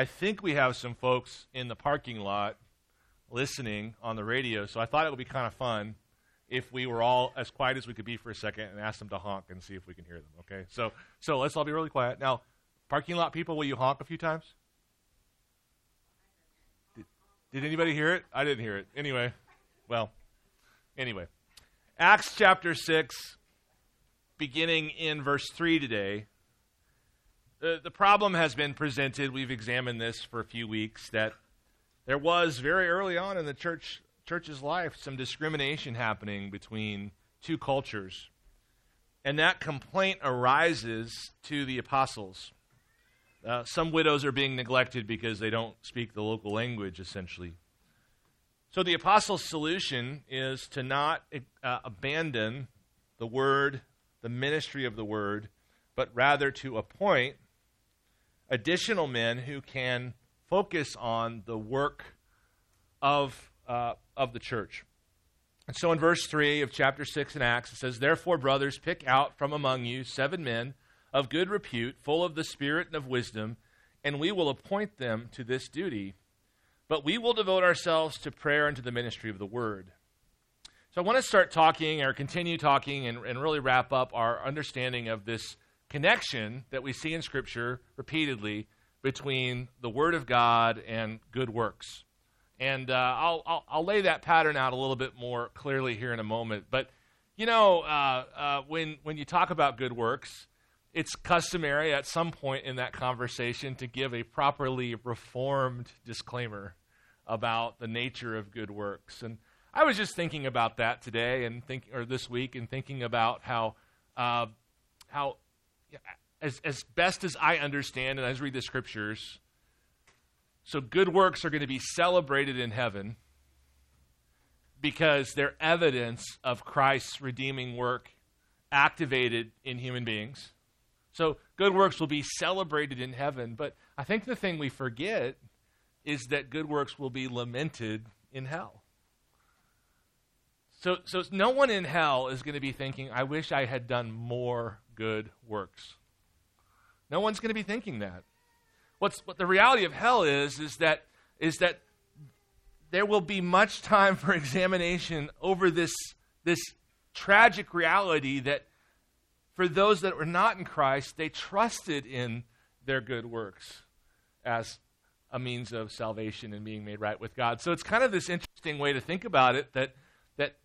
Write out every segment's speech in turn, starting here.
I think we have some folks in the parking lot listening on the radio, so I thought it would be kind of fun if we were all as quiet as we could be for a second and ask them to honk and see if we can hear them. Okay, so so let's all be really quiet now. Parking lot people, will you honk a few times? Did, did anybody hear it? I didn't hear it. Anyway, well, anyway, Acts chapter six, beginning in verse three today. The, the problem has been presented. We've examined this for a few weeks. That there was very early on in the church church's life some discrimination happening between two cultures. And that complaint arises to the apostles. Uh, some widows are being neglected because they don't speak the local language, essentially. So the apostles' solution is to not uh, abandon the word, the ministry of the word, but rather to appoint additional men who can focus on the work of uh, of the church. And so in verse 3 of chapter 6 in Acts, it says, Therefore, brothers, pick out from among you seven men of good repute, full of the Spirit and of wisdom, and we will appoint them to this duty. But we will devote ourselves to prayer and to the ministry of the word. So I want to start talking or continue talking and, and really wrap up our understanding of this connection that we see in Scripture repeatedly between the Word of God and good works. And uh, I'll, I'll, I'll, lay that pattern out a little bit more clearly here in a moment. But, you know, uh, uh, when, when you talk about good works, it's customary at some point in that conversation to give a properly reformed disclaimer about the nature of good works. And I was just thinking about that today and think, or this week, and thinking about how, uh, how, as, as best as I understand and as read the scriptures, so good works are going to be celebrated in heaven because they're evidence of Christ's redeeming work activated in human beings. So good works will be celebrated in heaven, but I think the thing we forget is that good works will be lamented in hell. So, so no one in hell is going to be thinking, I wish I had done more good works. No one's going to be thinking that. What's, what the reality of hell is, is that, is that there will be much time for examination over this, this tragic reality that for those that were not in Christ, they trusted in their good works as a means of salvation and being made right with God. So it's kind of this interesting way to think about it that,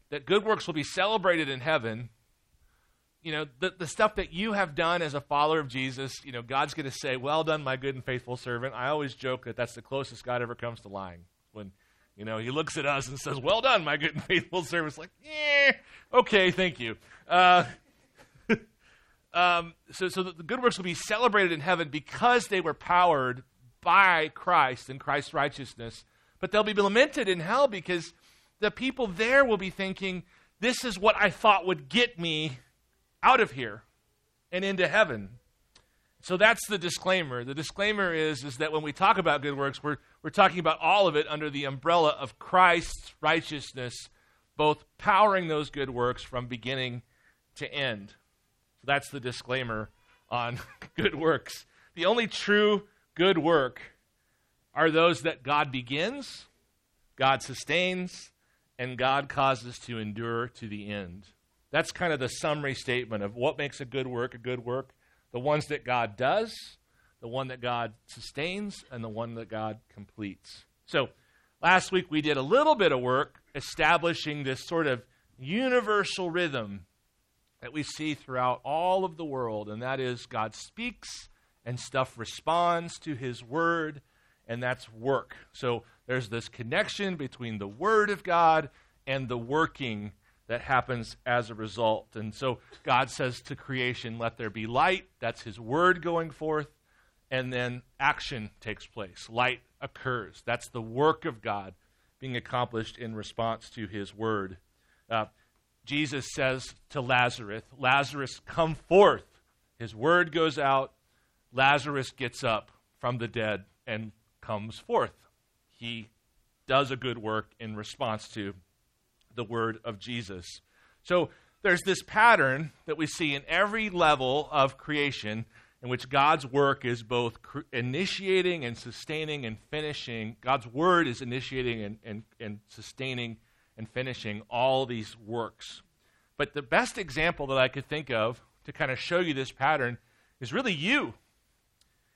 that, good works will be celebrated in heaven you know, the, the stuff that you have done as a follower of Jesus, you know, God's going to say, Well done, my good and faithful servant. I always joke that that's the closest God ever comes to lying. When, you know, he looks at us and says, Well done, my good and faithful servant. It's like, Yeah, okay, thank you. Uh, um, so, so the good works will be celebrated in heaven because they were powered by Christ and Christ's righteousness. But they'll be lamented in hell because the people there will be thinking, This is what I thought would get me out of here and into heaven. So that's the disclaimer. The disclaimer is, is that when we talk about good works, we're, we're talking about all of it under the umbrella of Christ's righteousness, both powering those good works from beginning to end. So that's the disclaimer on good works. The only true good work are those that God begins, God sustains, and God causes to endure to the end. That's kind of the summary statement of what makes a good work a good work. The ones that God does, the one that God sustains, and the one that God completes. So, last week we did a little bit of work establishing this sort of universal rhythm that we see throughout all of the world, and that is God speaks and stuff responds to his word, and that's work. So, there's this connection between the word of God and the working that happens as a result. And so God says to creation, Let there be light. That's his word going forth. And then action takes place. Light occurs. That's the work of God being accomplished in response to his word. Uh, Jesus says to Lazarus, Lazarus, come forth. His word goes out. Lazarus gets up from the dead and comes forth. He does a good work in response to the word of Jesus. So there's this pattern that we see in every level of creation. in which God's work is both initiating and sustaining and finishing. God's word is initiating and, and, and sustaining and finishing all these works. But the best example that I could think of to kind of show you this pattern is really you.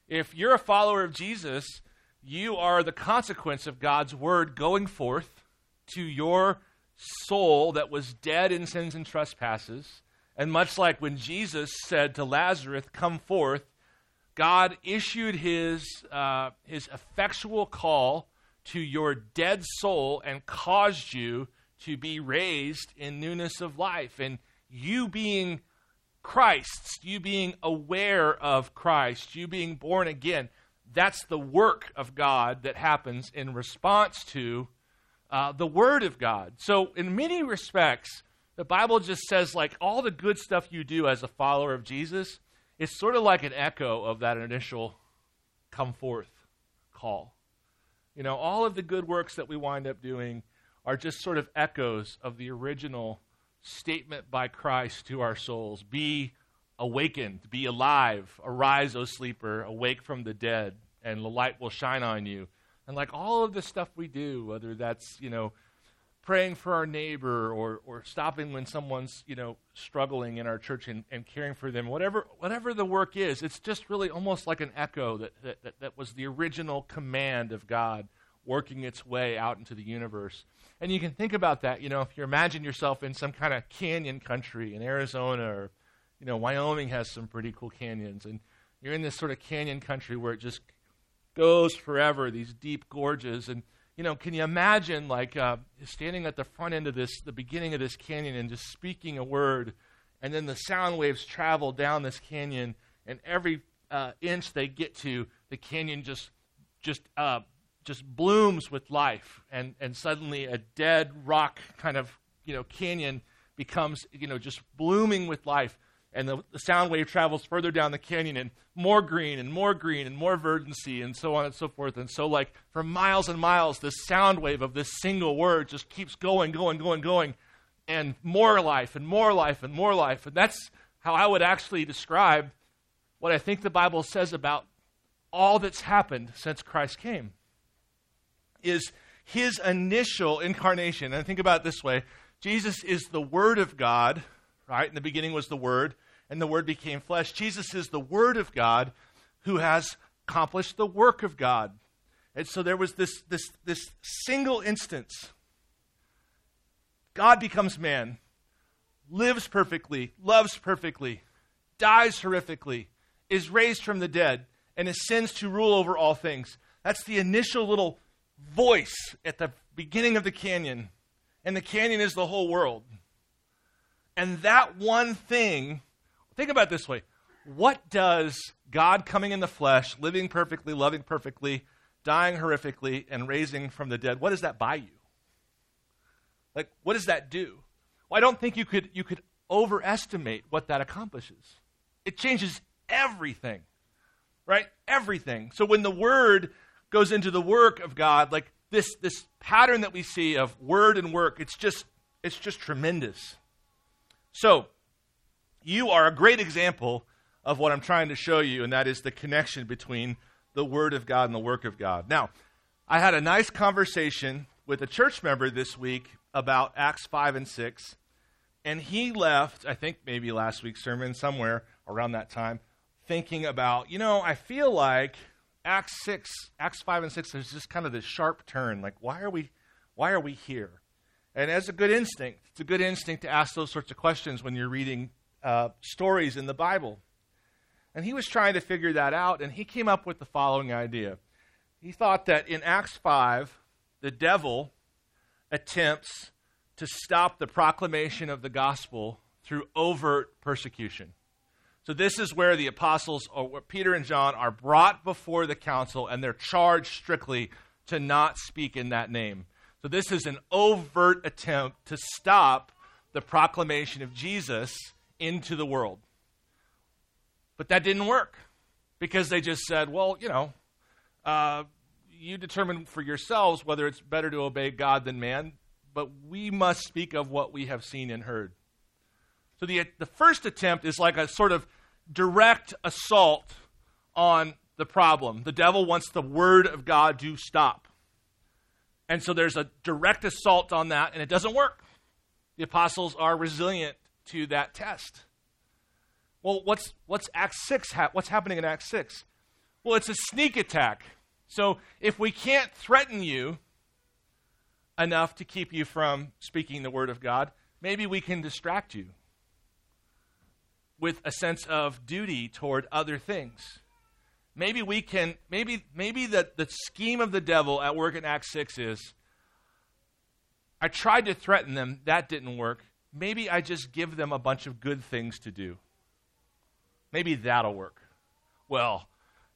If you're a follower of Jesus, you are the consequence of God's word going forth to your soul that was dead in sins and trespasses. And much like when Jesus said to Lazarus, Come forth, God issued his, uh, his effectual call to your dead soul and caused you to be raised in newness of life. And you being Christ's, you being aware of Christ, you being born again, that's the work of God that happens in response to uh, the Word of God. So, in many respects, the Bible just says, like, all the good stuff you do as a follower of Jesus, it's sort of like an echo of that initial come forth call. You know, all of the good works that we wind up doing are just sort of echoes of the original statement by Christ to our souls Be awakened, be alive, arise, O sleeper, awake from the dead, and the light will shine on you. And like all of the stuff we do, whether that's, you know, praying for our neighbor or, or stopping when someone's, you know, struggling in our church and, and caring for them, whatever, whatever the work is, it's just really almost like an echo that, that, that, that was the original command of God working its way out into the universe. And you can think about that, you know, if you imagine yourself in some kind of canyon country in Arizona or, you know, Wyoming has some pretty cool canyons. And you're in this sort of canyon country where it just goes forever, these deep gorges. And, you know, can you imagine, like, uh, standing at the front end of this, the beginning of this canyon, and just speaking a word, and then the sound waves travel down this canyon, and every uh, inch they get to, the canyon just, just, uh, just blooms with life, and, and suddenly a dead rock kind of you know canyon becomes you know just blooming with life, and the, the sound wave travels further down the canyon and more green and more green and more verdancy and so on and so forth. And so like for miles and miles, this sound wave of this single word just keeps going, going, going, going, and more life and more life and more life. And that's how I would actually describe what I think the Bible says about all that's happened since Christ came is his initial incarnation. And think about it this way Jesus is the Word of God, right? In the beginning was the Word, and the Word became flesh. Jesus is the Word of God who has accomplished the work of God. And so there was this, this, this single instance. God becomes man, lives perfectly, loves perfectly, dies horrifically, is raised from the dead, and ascends to rule over all things. That's the initial little voice at the beginning of the canyon, and the canyon is the whole world. And that one thing, think about this way what does God coming in the flesh, living perfectly, loving perfectly, dying horrifically, and raising from the dead, what does that buy you? Like, what does that do? Well, I don't think you could, you could overestimate what that accomplishes. It changes everything, right? Everything. So when the Word goes into the work of God, like this, this pattern that we see of word and work, it's just, it's just tremendous. So, you are a great example of what I'm trying to show you, and that is the connection between the Word of God and the work of God. Now, I had a nice conversation with a church member this week about Acts 5 and 6, and he left, I think maybe last week's sermon, somewhere around that time, thinking about, you know, I feel like Acts 6, Acts 5 and 6, there's just kind of this sharp turn. Like, why are we, why are we here? And as a good instinct, it's a good instinct to ask those sorts of questions when you're reading uh, stories in the Bible. And he was trying to figure that out, and he came up with the following idea. He thought that in Acts 5, the devil attempts to stop the proclamation of the gospel through overt persecution. So this is where the apostles, or Peter and John, are brought before the council, and they're charged strictly to not speak in that name. So this is an overt attempt to stop the proclamation of Jesus into the world. But that didn't work because they just said, well, you know, uh, you determine for yourselves whether it's better to obey God than man, but we must speak of what we have seen and heard. So the, the first attempt is like a sort of direct assault on the problem. The devil wants the word of God to stop. And so there's a direct assault on that, and it doesn't work. The apostles are resilient to that test. Well, what's, what's Acts 6? Ha- what's happening in Acts 6? Well, it's a sneak attack. So if we can't threaten you enough to keep you from speaking the word of God, maybe we can distract you with a sense of duty toward other things. Maybe we can, maybe, maybe the, the scheme of the devil at work in Acts 6 is I tried to threaten them, that didn't work. Maybe I just give them a bunch of good things to do. Maybe that'll work. Well,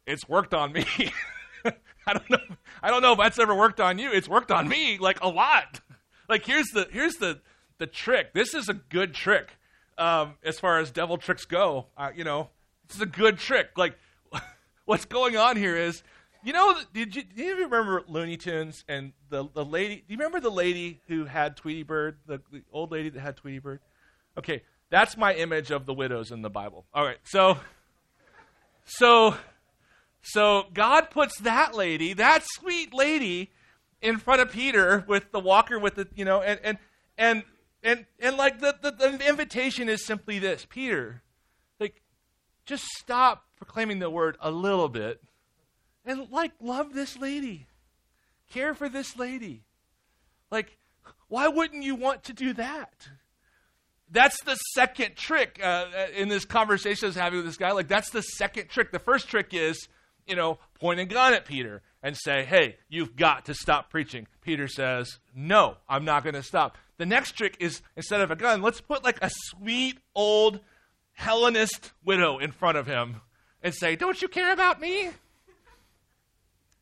it's worked on me. I don't know. I don't know if that's ever worked on you. It's worked on me like a lot. Like here's the here's the the trick. This is a good trick um, as far as devil tricks go. Uh, you know, this is a good trick. Like what's going on here is, you know, did you, do you remember Looney Tunes and the the lady? Do you remember the lady who had Tweety Bird, the, the old lady that had Tweety Bird? Okay, that's my image of the widows in the Bible. All right, so so so God puts that lady, that sweet lady, in front of Peter with the walker with the you know and and and and, and like the, the, the invitation is simply this Peter, just stop proclaiming the word a little bit and like love this lady. Care for this lady. Like, why wouldn't you want to do that? That's the second trick uh, in this conversation I was having with this guy. Like, that's the second trick. The first trick is, you know, point a gun at Peter and say, hey, you've got to stop preaching. Peter says, no, I'm not going to stop. The next trick is instead of a gun, let's put like a sweet old Hellenist widow in front of him and say, don't you care about me?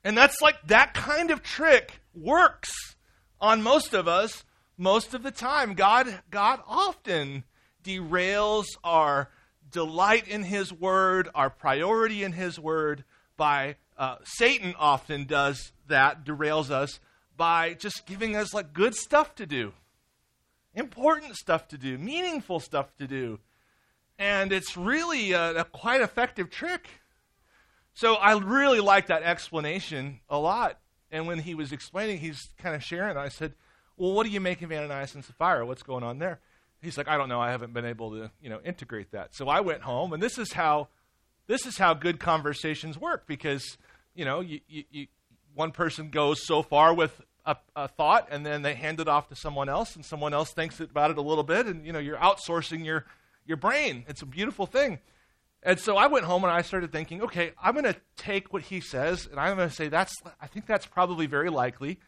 And that's like that kind of trick works on most of us most of the time. God, God often derails our delight in His Word, our priority in His Word, by uh, Satan often does that, derails us by just giving us like good stuff to do, important stuff to do, meaningful stuff to do. And it's really a, a quite effective trick. So I really like that explanation a lot. And when he was explaining, he's kind of sharing. I said, "Well, what do you make of Ananias and Sapphira? What's going on there?" He's like, "I don't know. I haven't been able to, you know, integrate that." So I went home, and this is how this is how good conversations work because you know you, you, you, one person goes so far with a, a, thought and then they hand it off to someone else and someone else thinks about it a little bit and you know you're outsourcing your your brain. It's a beautiful thing. And so i went home and i started thinking okay i'm going to take what he says and i'm going to say that's i think that's probably very likely.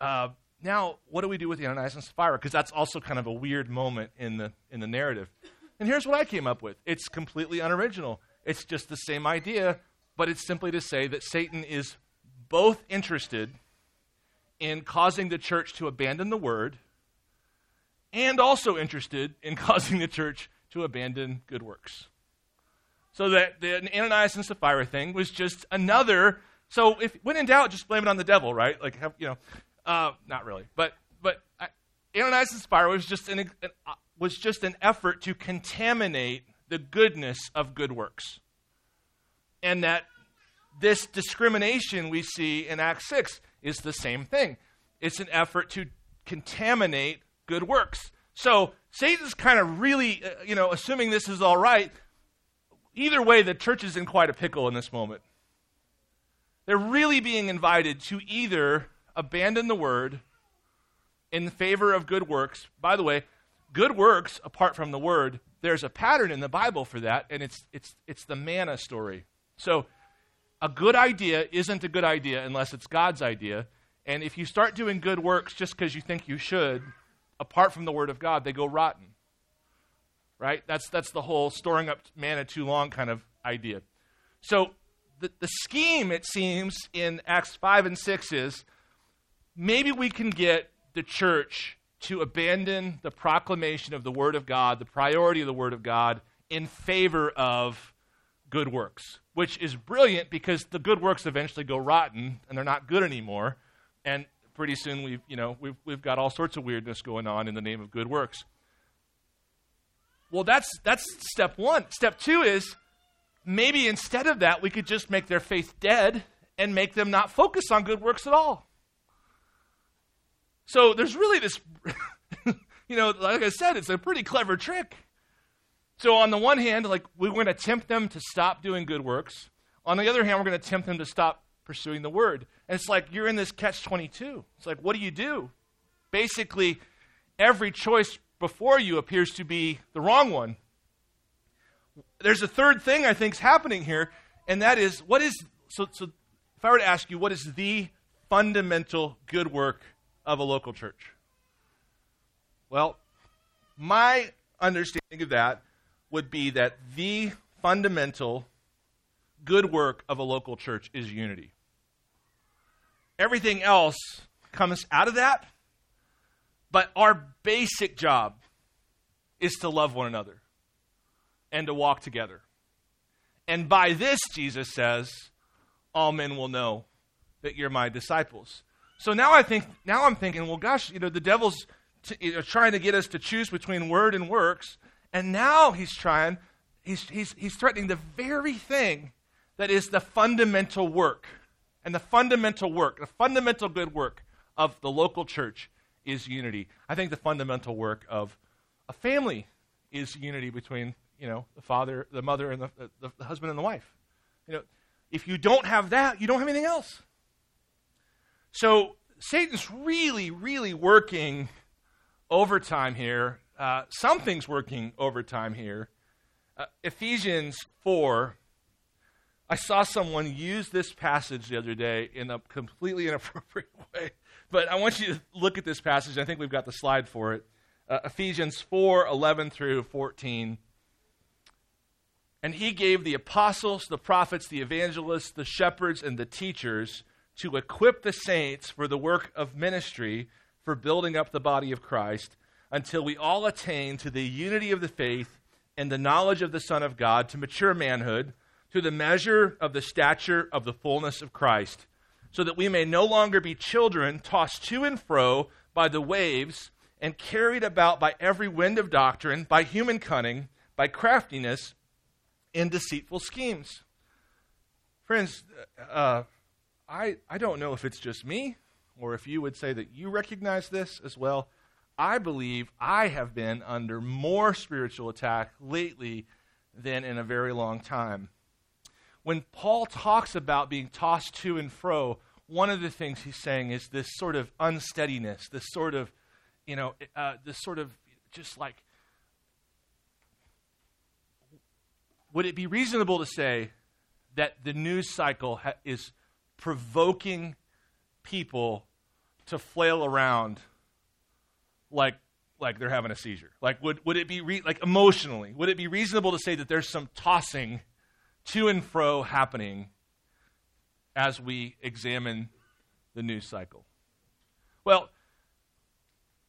Uh, now what do we do with the ananias and sapphira? Because that's also kind of a weird moment in the in the narrative. And here's what i came up with. It's completely unoriginal. It's just the same idea, but it's simply to say that Satan is both interested in causing the church to abandon the word and also interested in causing the church to abandon good works. So that the Ananias and Sapphira thing was just another. So if when in doubt, just blame it on the devil, right? Like have, you know, uh, not really, but but I, Ananias and Sapphira was just an, an uh, was just an effort to contaminate the goodness of good works. And that this discrimination we see in Acts 6 is the same thing. It's an effort to contaminate good works. So Satan's kind of really, uh, you know, assuming this is all right. Either way, the church is in quite a pickle in this moment. They're really being invited to either abandon the word in favor of good works. By the way, good works apart from the word there's a pattern in the Bible for that, and it's, it's, it's the manna story. So, a good idea isn't a good idea unless it's God's idea. And if you start doing good works just because you think you should, apart from the Word of God, they go rotten. Right? That's, that's the whole storing up manna too long kind of idea. So, the, the scheme, it seems, in Acts 5 and 6 is maybe we can get the church to abandon the proclamation of the Word of God, the priority of the Word of God, in favor of good works, which is brilliant because the good works eventually go rotten and they're not good anymore. And pretty soon we've, you know, we've, we've got all sorts of weirdness going on in the name of good works. Well, that's, that's step one. Step two is maybe instead of that, we could just make their faith dead and make them not focus on good works at all. So there's really this, you know, like I said, it's a pretty clever trick. So on the one hand, like we're going to tempt them to stop doing good works. On the other hand, we're going to tempt them to stop pursuing the word. And it's like you're in this catch 22. It's like, what do you do? Basically, every choice before you appears to be the wrong one. There's a third thing I think is happening here, and that is what is so so if I were to ask you what is the fundamental good work of a local church? Well, my understanding of that would be that the fundamental good work of a local church is unity. Everything else comes out of that, but our basic job is to love one another and to walk together. And by this, Jesus says, all men will know that you're my disciples. So now I think, now I'm thinking, well, gosh, you know, the devil's t- you know, trying to get us to choose between word and works, and now he's trying, he's, he's, he's threatening the very thing that is the fundamental work. And the fundamental work, the fundamental good work of the local church is unity. I think the fundamental work of a family is unity between, you know, the father, the mother, and the, the, the husband and the wife. You know, if you don't have that, you don't have anything else. So Satan's really, really working overtime here. Uh, something's working overtime here. Uh, Ephesians 4. I saw someone use this passage the other day in a completely inappropriate way. But I want you to look at this passage. I think we've got the slide for it. Uh, Ephesians 4 11 through 14. And he gave the apostles, the prophets, the evangelists, the shepherds, and the teachers to equip the saints for the work of ministry for building up the body of Christ until we all attain to the unity of the faith and the knowledge of the Son of God, to mature manhood, to the measure of the stature of the fullness of Christ, so that we may no longer be children tossed to and fro by the waves and carried about by every wind of doctrine, by human cunning, by craftiness, in deceitful schemes. Friends, uh, I, I don't know if it's just me or if you would say that you recognize this as well. I believe I have been under more spiritual attack lately than in a very long time. When Paul talks about being tossed to and fro, one of the things he's saying is this sort of unsteadiness, this sort of, you know, uh, this sort of just like would it be reasonable to say that the news cycle ha- is provoking people to flail around like like they're having a seizure? Like would would it be re- like emotionally? Would it be reasonable to say that there's some tossing to and fro happening as we examine the news cycle? Well,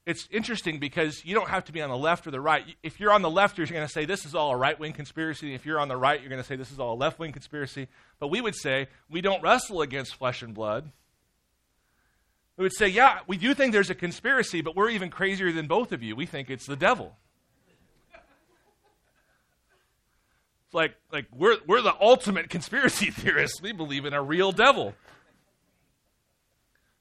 it's interesting because you don't have to be on the left or the right. If you're on the left, you're going to say this is all a right wing conspiracy. If you're on the right, you're going to say this is all a left wing conspiracy. But we would say we don't wrestle against flesh and blood. We would say, yeah, we do think there's a conspiracy, but we're even crazier than both of you. We think it's the devil. It's like, like we're, we're the ultimate conspiracy theorists. We believe in a real devil.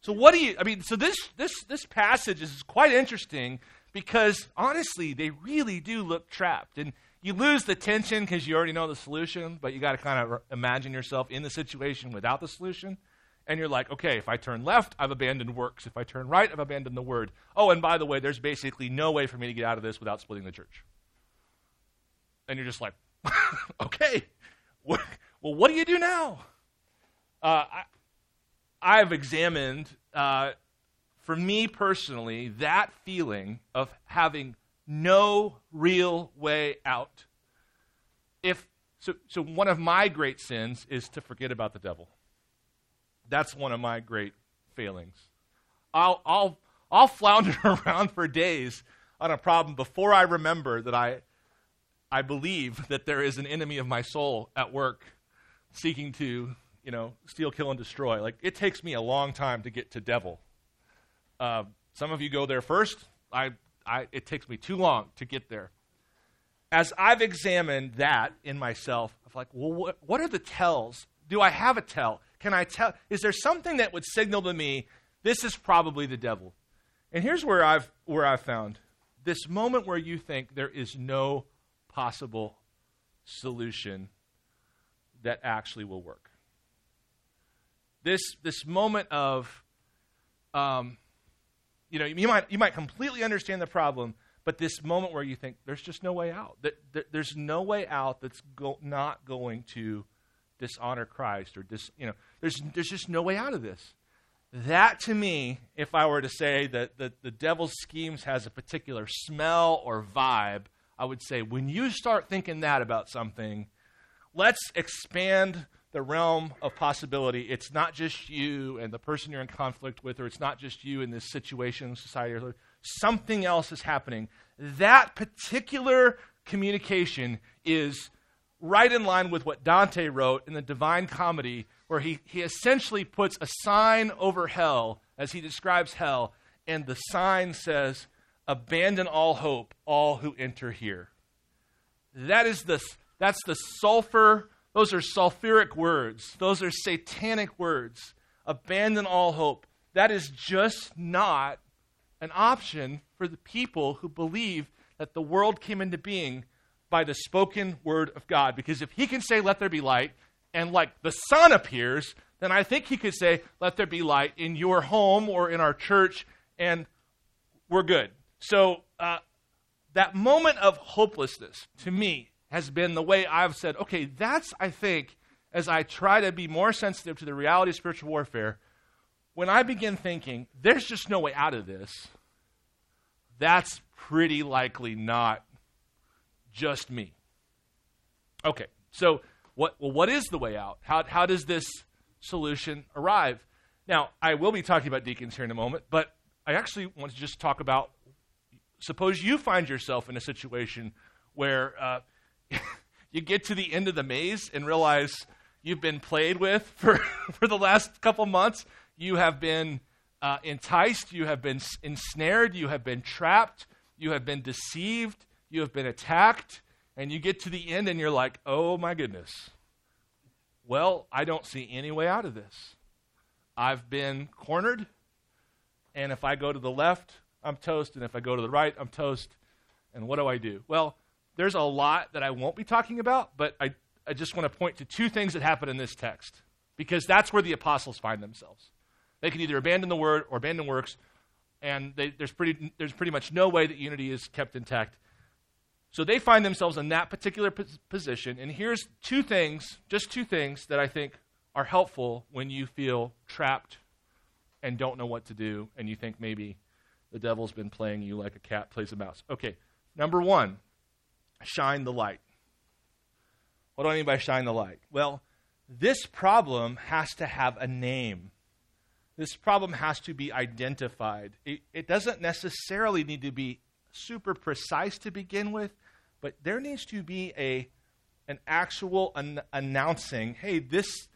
So what do you I mean so this this this passage is quite interesting because honestly they really do look trapped. And you lose the tension because you already know the solution but you got to kind of imagine yourself in the situation without the solution. And you're like okay if I turn left I've abandoned works. If I turn right I've abandoned the word. Oh and by the way there's basically no way for me to get out of this without splitting the church. And you're just like okay well what do you do now uh, I, I've examined, uh, for me personally, that feeling of having no real way out. If so, so one of my great sins is to forget about the devil. That's one of my great failings. I'll, I'll, I'll flounder around for days on a problem before I remember that I, I believe that there is an enemy of my soul at work seeking to you know, steal, kill, and destroy. Like, it takes me a long time to get to devil. Uh, some of you go there first. I, I, it takes me too long to get there. as I've examined that in myself, I'm like, well, what, what are the tells? Do I have a tell? Can I tell? Is there something that would signal to me this is probably the devil? And here's where I've where I've found this moment where you think there is no possible solution that actually will work. This this moment of um, you know, you might you might completely understand the problem, but this moment where you think there's just no way out. There's no way out that's go, not going to dishonor Christ or dis, you know, there's there's just no way out of this. That to me, if I were to say that, that the devil's schemes has a particular smell or vibe, I would say when you start thinking that about something, let's expand the realm of possibility. It's not just you and the person you're in conflict with, or it's not just you in this situation, society, or something else is happening. That particular communication is right in line with what Dante wrote in the Divine Comedy, where he, he essentially puts a sign over hell as he describes hell, and the sign says, Abandon all hope, all who enter here. That is the, that's the sulfur those are sulfuric words, those are satanic words. Abandon all hope. That is just not an option for the people who believe that the world came into being by the spoken word of God. Because if he can say, Let there be light, and like the sun appears, then I think he could say, Let there be light in your home or in our church, and we're good. So, uh, that moment of hopelessness, to me, has been the way I've said, okay, that's, I think, as I try to be more sensitive to the reality of spiritual warfare, when I begin thinking, there's just no way out of this, that's pretty likely not just me. Okay, so what, well, what is the way out? How, how does this solution arrive? Now, I will be talking about deacons here in a moment, but I actually want to just talk about suppose you find yourself in a situation where uh, you get to the end of the maze and realize you've been played with for, for the last couple months. You have been uh, enticed, you have been ensnared, you have been trapped, you have been deceived, you have been attacked, and you get to the end and you're like, oh my goodness. Well, I don't see any way out of this. I've been cornered, and if I go to the left, I'm toast, and if I go to the right, I'm toast. And what do I do? Well, there's a lot that I won't be talking about, but I, I just want to point to two things that happen in this text because that's where the apostles find themselves. They can either abandon the word or abandon works, and they, there's, pretty, there's pretty much no way that unity is kept intact. So they find themselves in that particular position. And here's two things, just two things, that I think are helpful when you feel trapped and don't know what to do, and you think maybe the devil's been playing you like a cat plays a mouse. Okay, number one, shine the light. What do I mean by shine the light? Well, this problem has to have a name. This problem has to be identified. It, it, doesn't necessarily need to be super precise to begin with, but there needs to be a an actual an- announcing, hey, this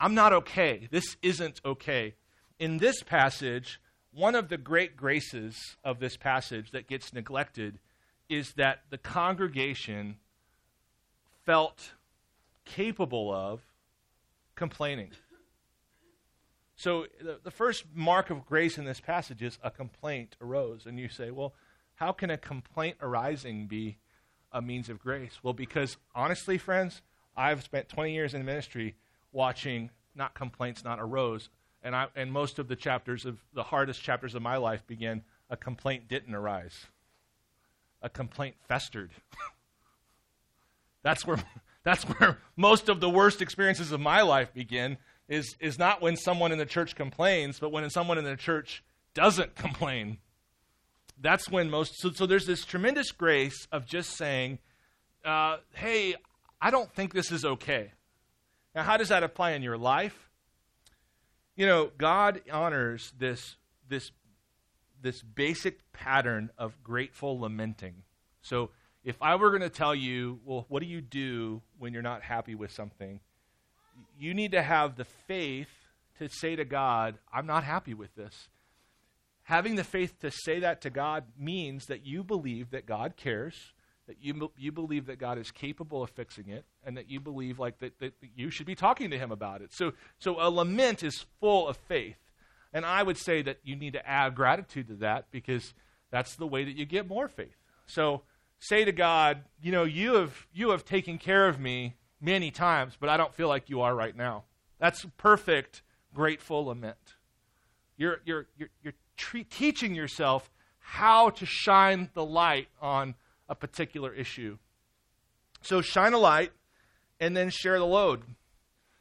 I'm not okay. This isn't okay. In this passage, one of the great graces of this passage that gets neglected is that the congregation felt capable of complaining. So the, the first mark of grace in this passage is a complaint arose. And you say, well, how can a complaint arising be a means of grace? Well, because honestly, friends, I've spent 20 years in ministry watching not complaints not arose. And, I, and most of the chapters of the hardest chapters of my life begin a complaint didn't arise a complaint festered. that's where that's where most of the worst experiences of my life begin is is not when someone in the church complains, but when someone in the church doesn't complain. That's when most so, so there's this tremendous grace of just saying, uh, "Hey, I don't think this is okay." Now, how does that apply in your life? You know, God honors this this this basic pattern of grateful lamenting. So, if I were going to tell you, well, what do you do when you're not happy with something? You need to have the faith to say to God, I'm not happy with this. Having the faith to say that to God means that you believe that God cares, that you, you believe that God is capable of fixing it, and that you believe like that, that you should be talking to Him about it. So, so a lament is full of faith. And I would say that you need to add gratitude to that because that's the way that you get more faith. So say to God, you know, you have, you have taken care of me many times, but I don't feel like you are right now. That's perfect, grateful lament. You're, you're, you're, you're tre- teaching yourself how to shine the light on a particular issue. So shine a light and then share the load.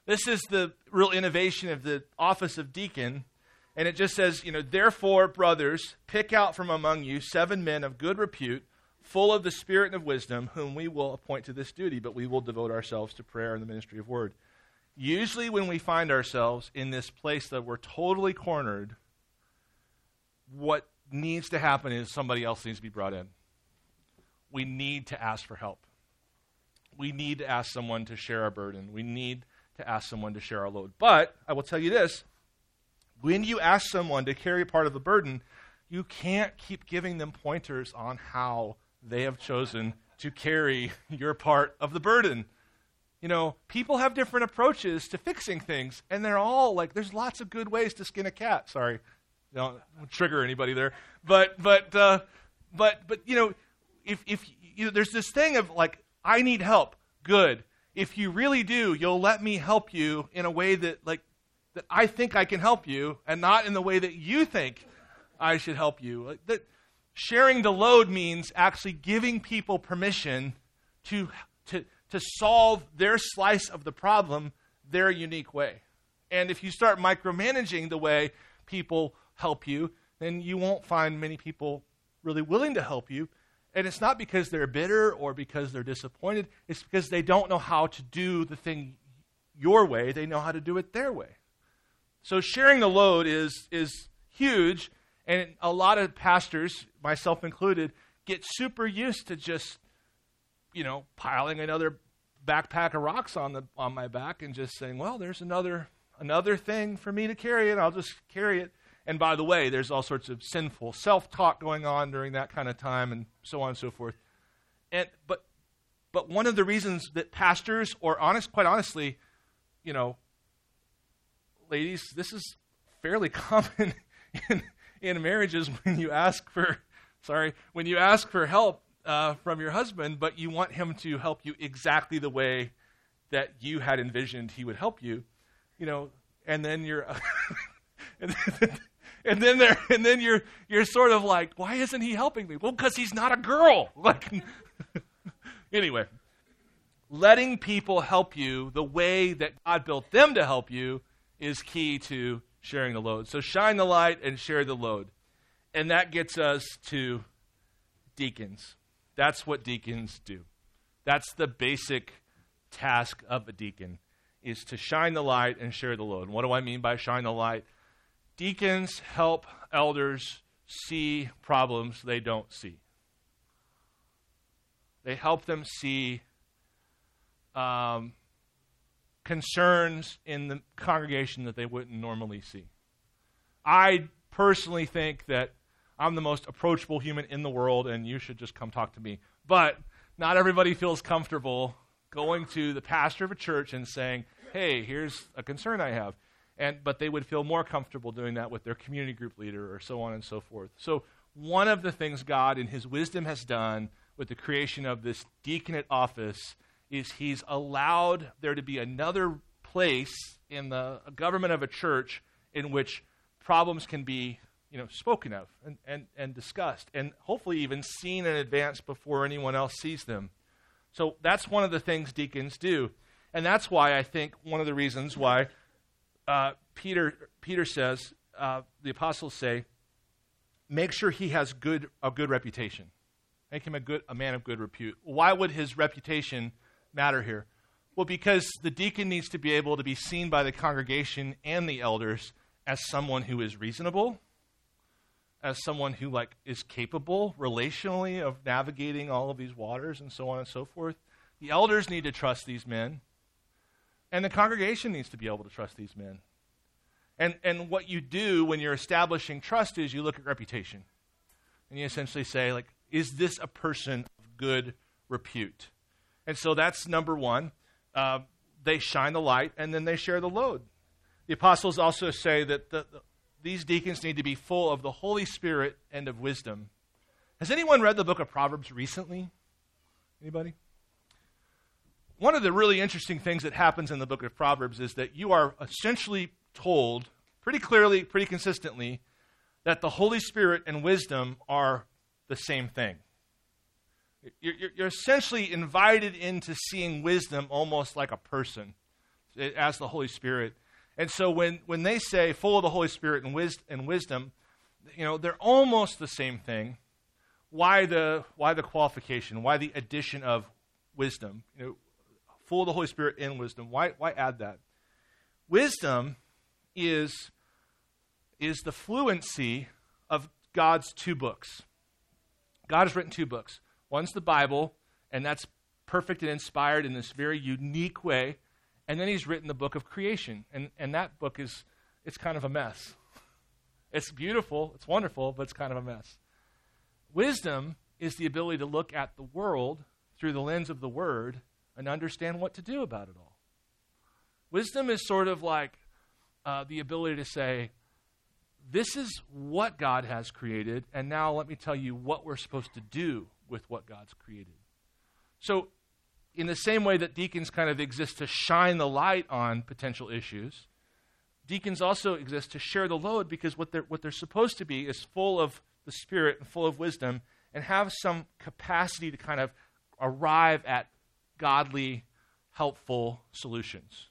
This is the real innovation of the office of deacon. And it just says, you know, therefore, brothers, pick out from among you seven men of good repute, full of the spirit and of wisdom, whom we will appoint to this duty, but we will devote ourselves to prayer and the ministry of word. Usually, when we find ourselves in this place that we're totally cornered, what needs to happen is somebody else needs to be brought in. We need to ask for help. We need to ask someone to share our burden. We need to ask someone to share our load. But I will tell you this when you ask someone to carry part of the burden, you can't keep giving them pointers on how they have chosen to carry your part of the burden. You know, people have different approaches to fixing things, and they're all like, there's lots of good ways to skin a cat. Sorry, don't trigger anybody there, but but uh, but but you know, if if you know, there's this thing of like, I need help. Good. If you really do, you'll let me help you in a way that like that I think I can help you, and not in the way that you think I should help you. Like that sharing the load means actually giving people permission to to to solve their slice of the problem their unique way. And if you start micromanaging the way people help you, then you won't find many people really willing to help you. And it's not because they're bitter or because they're disappointed, it's because they don't know how to do the thing your way, they know how to do it their way. So sharing the load is, is huge, and a lot of pastors, myself included, get super used to just, you know, piling another backpack of rocks on the on my back and just saying, well, there's another another thing for me to carry, and I'll just carry it. And by the way, there's all sorts of sinful self-talk going on during that kind of time, and so on and so forth. And but but one of the reasons that pastors, or honest, quite honestly, you know, ladies, this is fairly common in in marriages when you ask for sorry when you ask for help uh, from your husband, but you want him to help you exactly the way that you had envisioned he would help you, you know, and then you're. and then, and then there and then you're you're sort of like why isn't he helping me? Well because he's not a girl. Like anyway letting people help you the way that god built them to help you is key to sharing the load. So shine the light and share the load. And that gets us to deacons. That's what deacons do. That's the basic task of a deacon is to shine the light and share the load. And what do i mean by shine the light Deacons help elders see problems they don't see. They help them see um, concerns in the congregation that they wouldn't normally see. I personally think that I'm the most approachable human in the world, and you should just come talk to me. But not everybody feels comfortable going to the pastor of a church and saying, hey, here's a concern I have and but they would feel more comfortable doing that with their community group leader or so on and so forth. So one of the things God in his wisdom has done with the creation of this deaconate office is he's allowed there to be another place in the government of a church in which problems can be you know spoken of and, and, and discussed and hopefully even seen in advance before anyone else sees them so that's one of the things deacons do and that's why i think one of the reasons why uh, Peter, Peter says, uh, the apostles say, make sure he has good, a good reputation. Make him a, good, a man of good repute. Why would his reputation matter here? Well, because the deacon needs to be able to be seen by the congregation and the elders as someone who is reasonable, as someone who like is capable relationally of navigating all of these waters and so on and so forth. The elders need to trust these men. And the congregation needs to be able to trust these men. And, and what you do when you're establishing trust is you look at reputation. And you essentially say, like, is this a person of good repute. And so that's number one. Uh, they shine the light and then they share the load. The apostles also say that the, the, these deacons need to be full of the Holy Spirit and of wisdom. Has anyone read the book of Proverbs recently? Anybody? One of the really interesting things that happens in the book of Proverbs is that you are essentially told pretty clearly, pretty consistently, that the Holy Spirit and wisdom are the same thing. You're, you're, essentially invited into seeing wisdom almost like a person as the Holy Spirit. And so when, when they say full of the Holy Spirit and, wis- and wisdom, you know, they're almost the same thing. Why the, why the qualification? Why the addition of wisdom? You know, full of the Holy Spirit and wisdom. Why, why add that? Wisdom is, is the fluency of God's two books. God has written two books. One's the Bible, and that's perfect and inspired in this very unique way. And then he's written the book of creation. And, and that book is, it's kind of a mess. It's beautiful, it's wonderful, but it's kind of a mess. Wisdom is the ability to look at the world through the lens of the Word and understand what to do about it all. Wisdom is sort of like uh, the ability to say, this is what God has created, and now let me tell you what we're supposed to do with what God's created. So, in the same way that deacons kind of exist to shine the light on potential issues, deacons also exist to share the load because what they're, what they're supposed to be is full of the Spirit and full of wisdom and have some capacity to kind of arrive at godly, helpful solutions.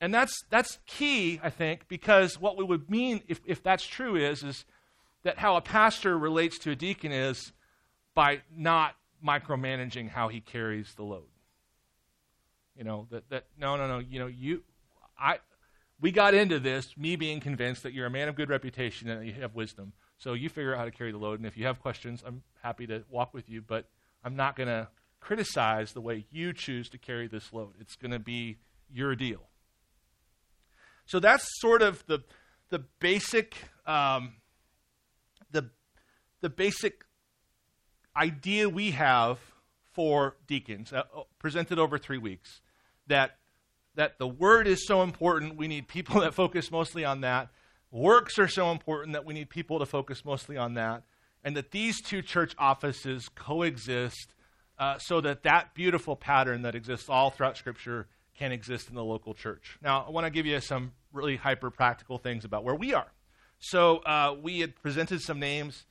And that's, that's key, I think, because what we would mean if, if that's true is, is that how a pastor relates to a deacon is by not micromanaging how he carries the load. You know, that, that no, no, no, you know, you, I, we got into this, me being convinced that you're a man of good reputation and that you have wisdom. So you figure out how to carry the load. And if you have questions, I'm happy to walk with you, but I'm not going to criticize the way you choose to carry this load. It's going to be your deal. So that's sort of the the basic um, the the basic idea we have for deacons, uh, uh, presented over three weeks. That that the word is so important, we need people that focus mostly on that. Works are so important that we need people to focus mostly on that, and that these two church offices coexist, uh, so that that beautiful pattern that exists all throughout Scripture can exist in the local church. Now, I want to give you some really hyper practical things about where we are. So, uh, we had presented some names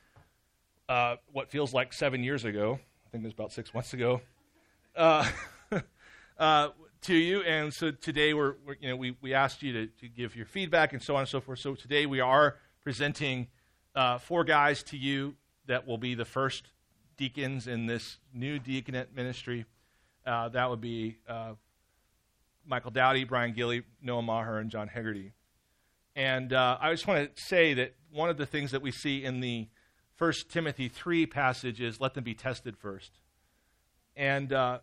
uh, what feels like seven years ago. I think it was about six months ago. Uh, uh, to you, and so today we're, we're, you know we, we asked you to, to give your feedback and so on and so forth. So today we are presenting uh, four guys to you that will be the first deacons in this new deaconate ministry. Uh, that would be uh, Michael Dowdy, Brian Gilly, Noah Maher, and John Hegarty. And uh, I just want to say that one of the things that we see in the First Timothy 3 passage is let them be tested first. And uh,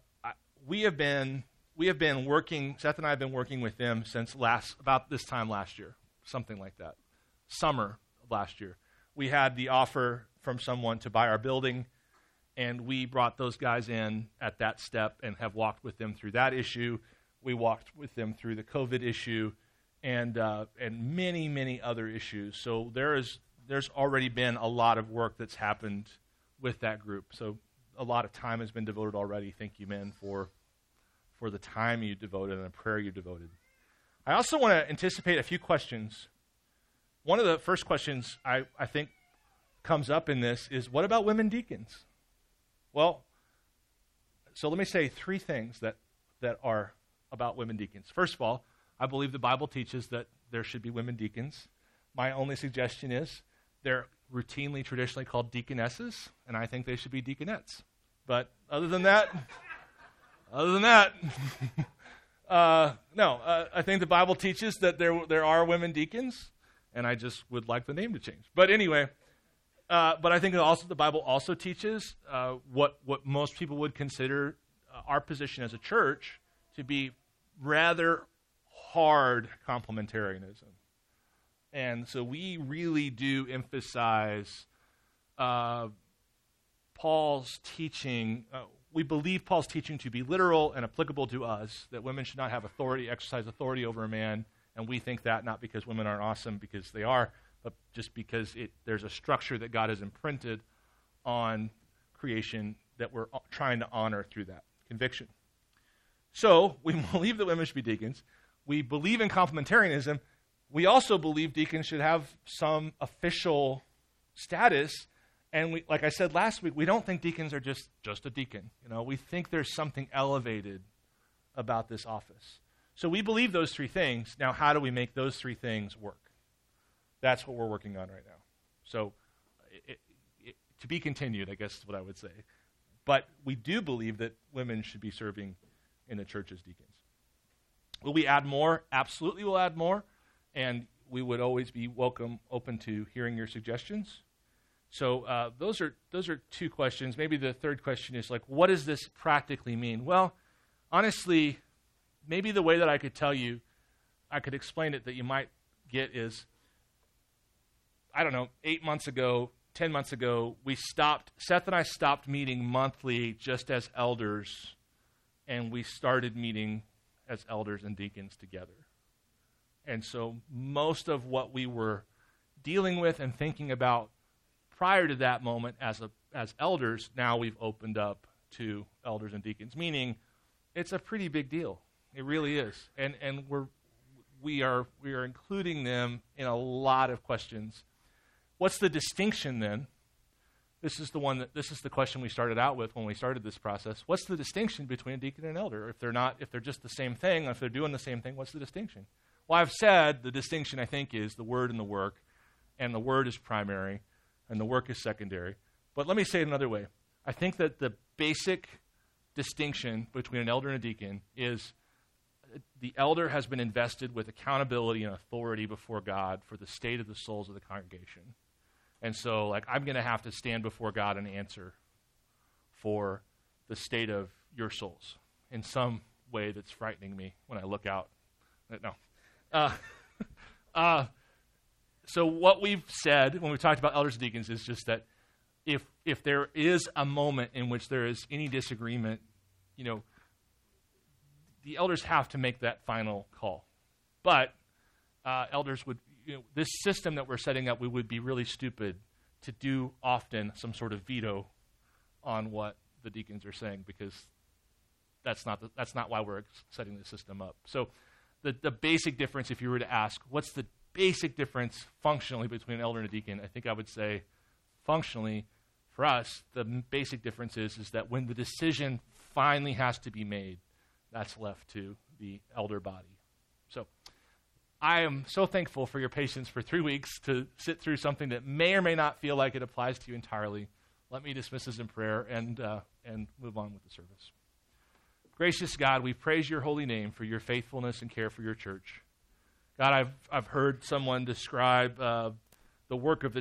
we have been we have been working. Seth and I have been working with them since last about this time last year, something like that, summer of last year. We had the offer from someone to buy our building, and we brought those guys in at that step and have walked with them through that issue we walked with them through the COVID issue and, uh, and many, many other issues. So there is, there's already been a lot of work that's happened with that group. So a lot of time has been devoted already. Thank you, men, for, for the time you devoted and the prayer you devoted. I also want to anticipate a few questions. One of the first questions I, I think comes up in this is what about women deacons? Well, so let me say three things that, that are about women deacons. First of all, I believe the Bible teaches that there should be women deacons. My only suggestion is they're routinely, traditionally called deaconesses, and I think they should be deaconettes. But other than that, other than that, uh, no, uh, I think the Bible teaches that there, there are women deacons, and I just would like the name to change. But anyway, uh, but I think also the Bible also teaches uh, what, what most people would consider uh, our position as a church to be rather hard complementarianism. And so we really do emphasize uh, Paul's teaching uh, we believe Paul's teaching to be literal and applicable to us, that women should not have authority, exercise authority over a man, and we think that not because women aren't awesome, because they are, but just because it, there's a structure that God has imprinted on creation that we're uh, trying to honor through that conviction. So, we believe that women should be deacons. We believe in complementarianism. We also believe deacons should have some official status. And we, like I said last week, we don't think deacons are just, just a deacon. You know, we think there's something elevated about this office. So we believe those three things. Now, how do we make those three things work? That's what we're working on right now. So, it, it, to be continued, I guess is what I would say. But we do believe that women should be serving in the church as deacons. Will we add more? Absolutely, we'll add more. And we would always be welcome, open to hearing your suggestions. So uh, those are those are two questions. Maybe the third question is like, what does this practically mean? Well, honestly, maybe the way that I could tell you, I could explain it that you might get is, I don't know, eight months ago, 10 months ago, we stopped, Seth and I stopped meeting monthly just as elders, and we started meeting as elders and deacons together. And so most of what we were dealing with and thinking about prior to that moment as, a, as elders, now we've opened up to elders and deacons, meaning it's a pretty big deal. It really is. And, and we're, we, are, we are including them in a lot of questions What's the distinction then? This is the one that this is the question we started out with when we started this process. What's the distinction between a deacon and an elder? If they're not, if they're just the same thing, if they're doing the same thing, what's the distinction? Well, I've said the distinction I think is the word and the work, and the word is primary, and the work is secondary. But let me say it another way. I think that the basic distinction between an elder and a deacon is uh, the elder has been invested with accountability and authority before God for the state of the souls of the congregation. And so, like, I'm going to have to stand before God and answer for the state of your souls in some way that's frightening me when I look out. Uh, no. Uh, uh, so, what we've said when we talked about elders and deacons is just that if, if there is a moment in which there is any disagreement, you know, the elders have to make that final call. But uh, elders would you know, this system that we're setting up, we would be really stupid to do often some sort of veto on what the deacons are saying because that's not, the, that's not why we're setting the system up. So, the, the basic difference, if you were to ask, what's the basic difference functionally between an elder and a deacon? I think I would say, functionally, for us, the basic difference is, is that when the decision finally has to be made, that's left to the elder body. So, I am so thankful for your patience for three weeks to sit through something that may or may not feel like it applies to you entirely. Let me dismiss us in prayer and, uh, and move on with the service. Gracious God, we praise your holy name for your faithfulness and care for your church. God, I've, I've heard someone describe uh, the work of the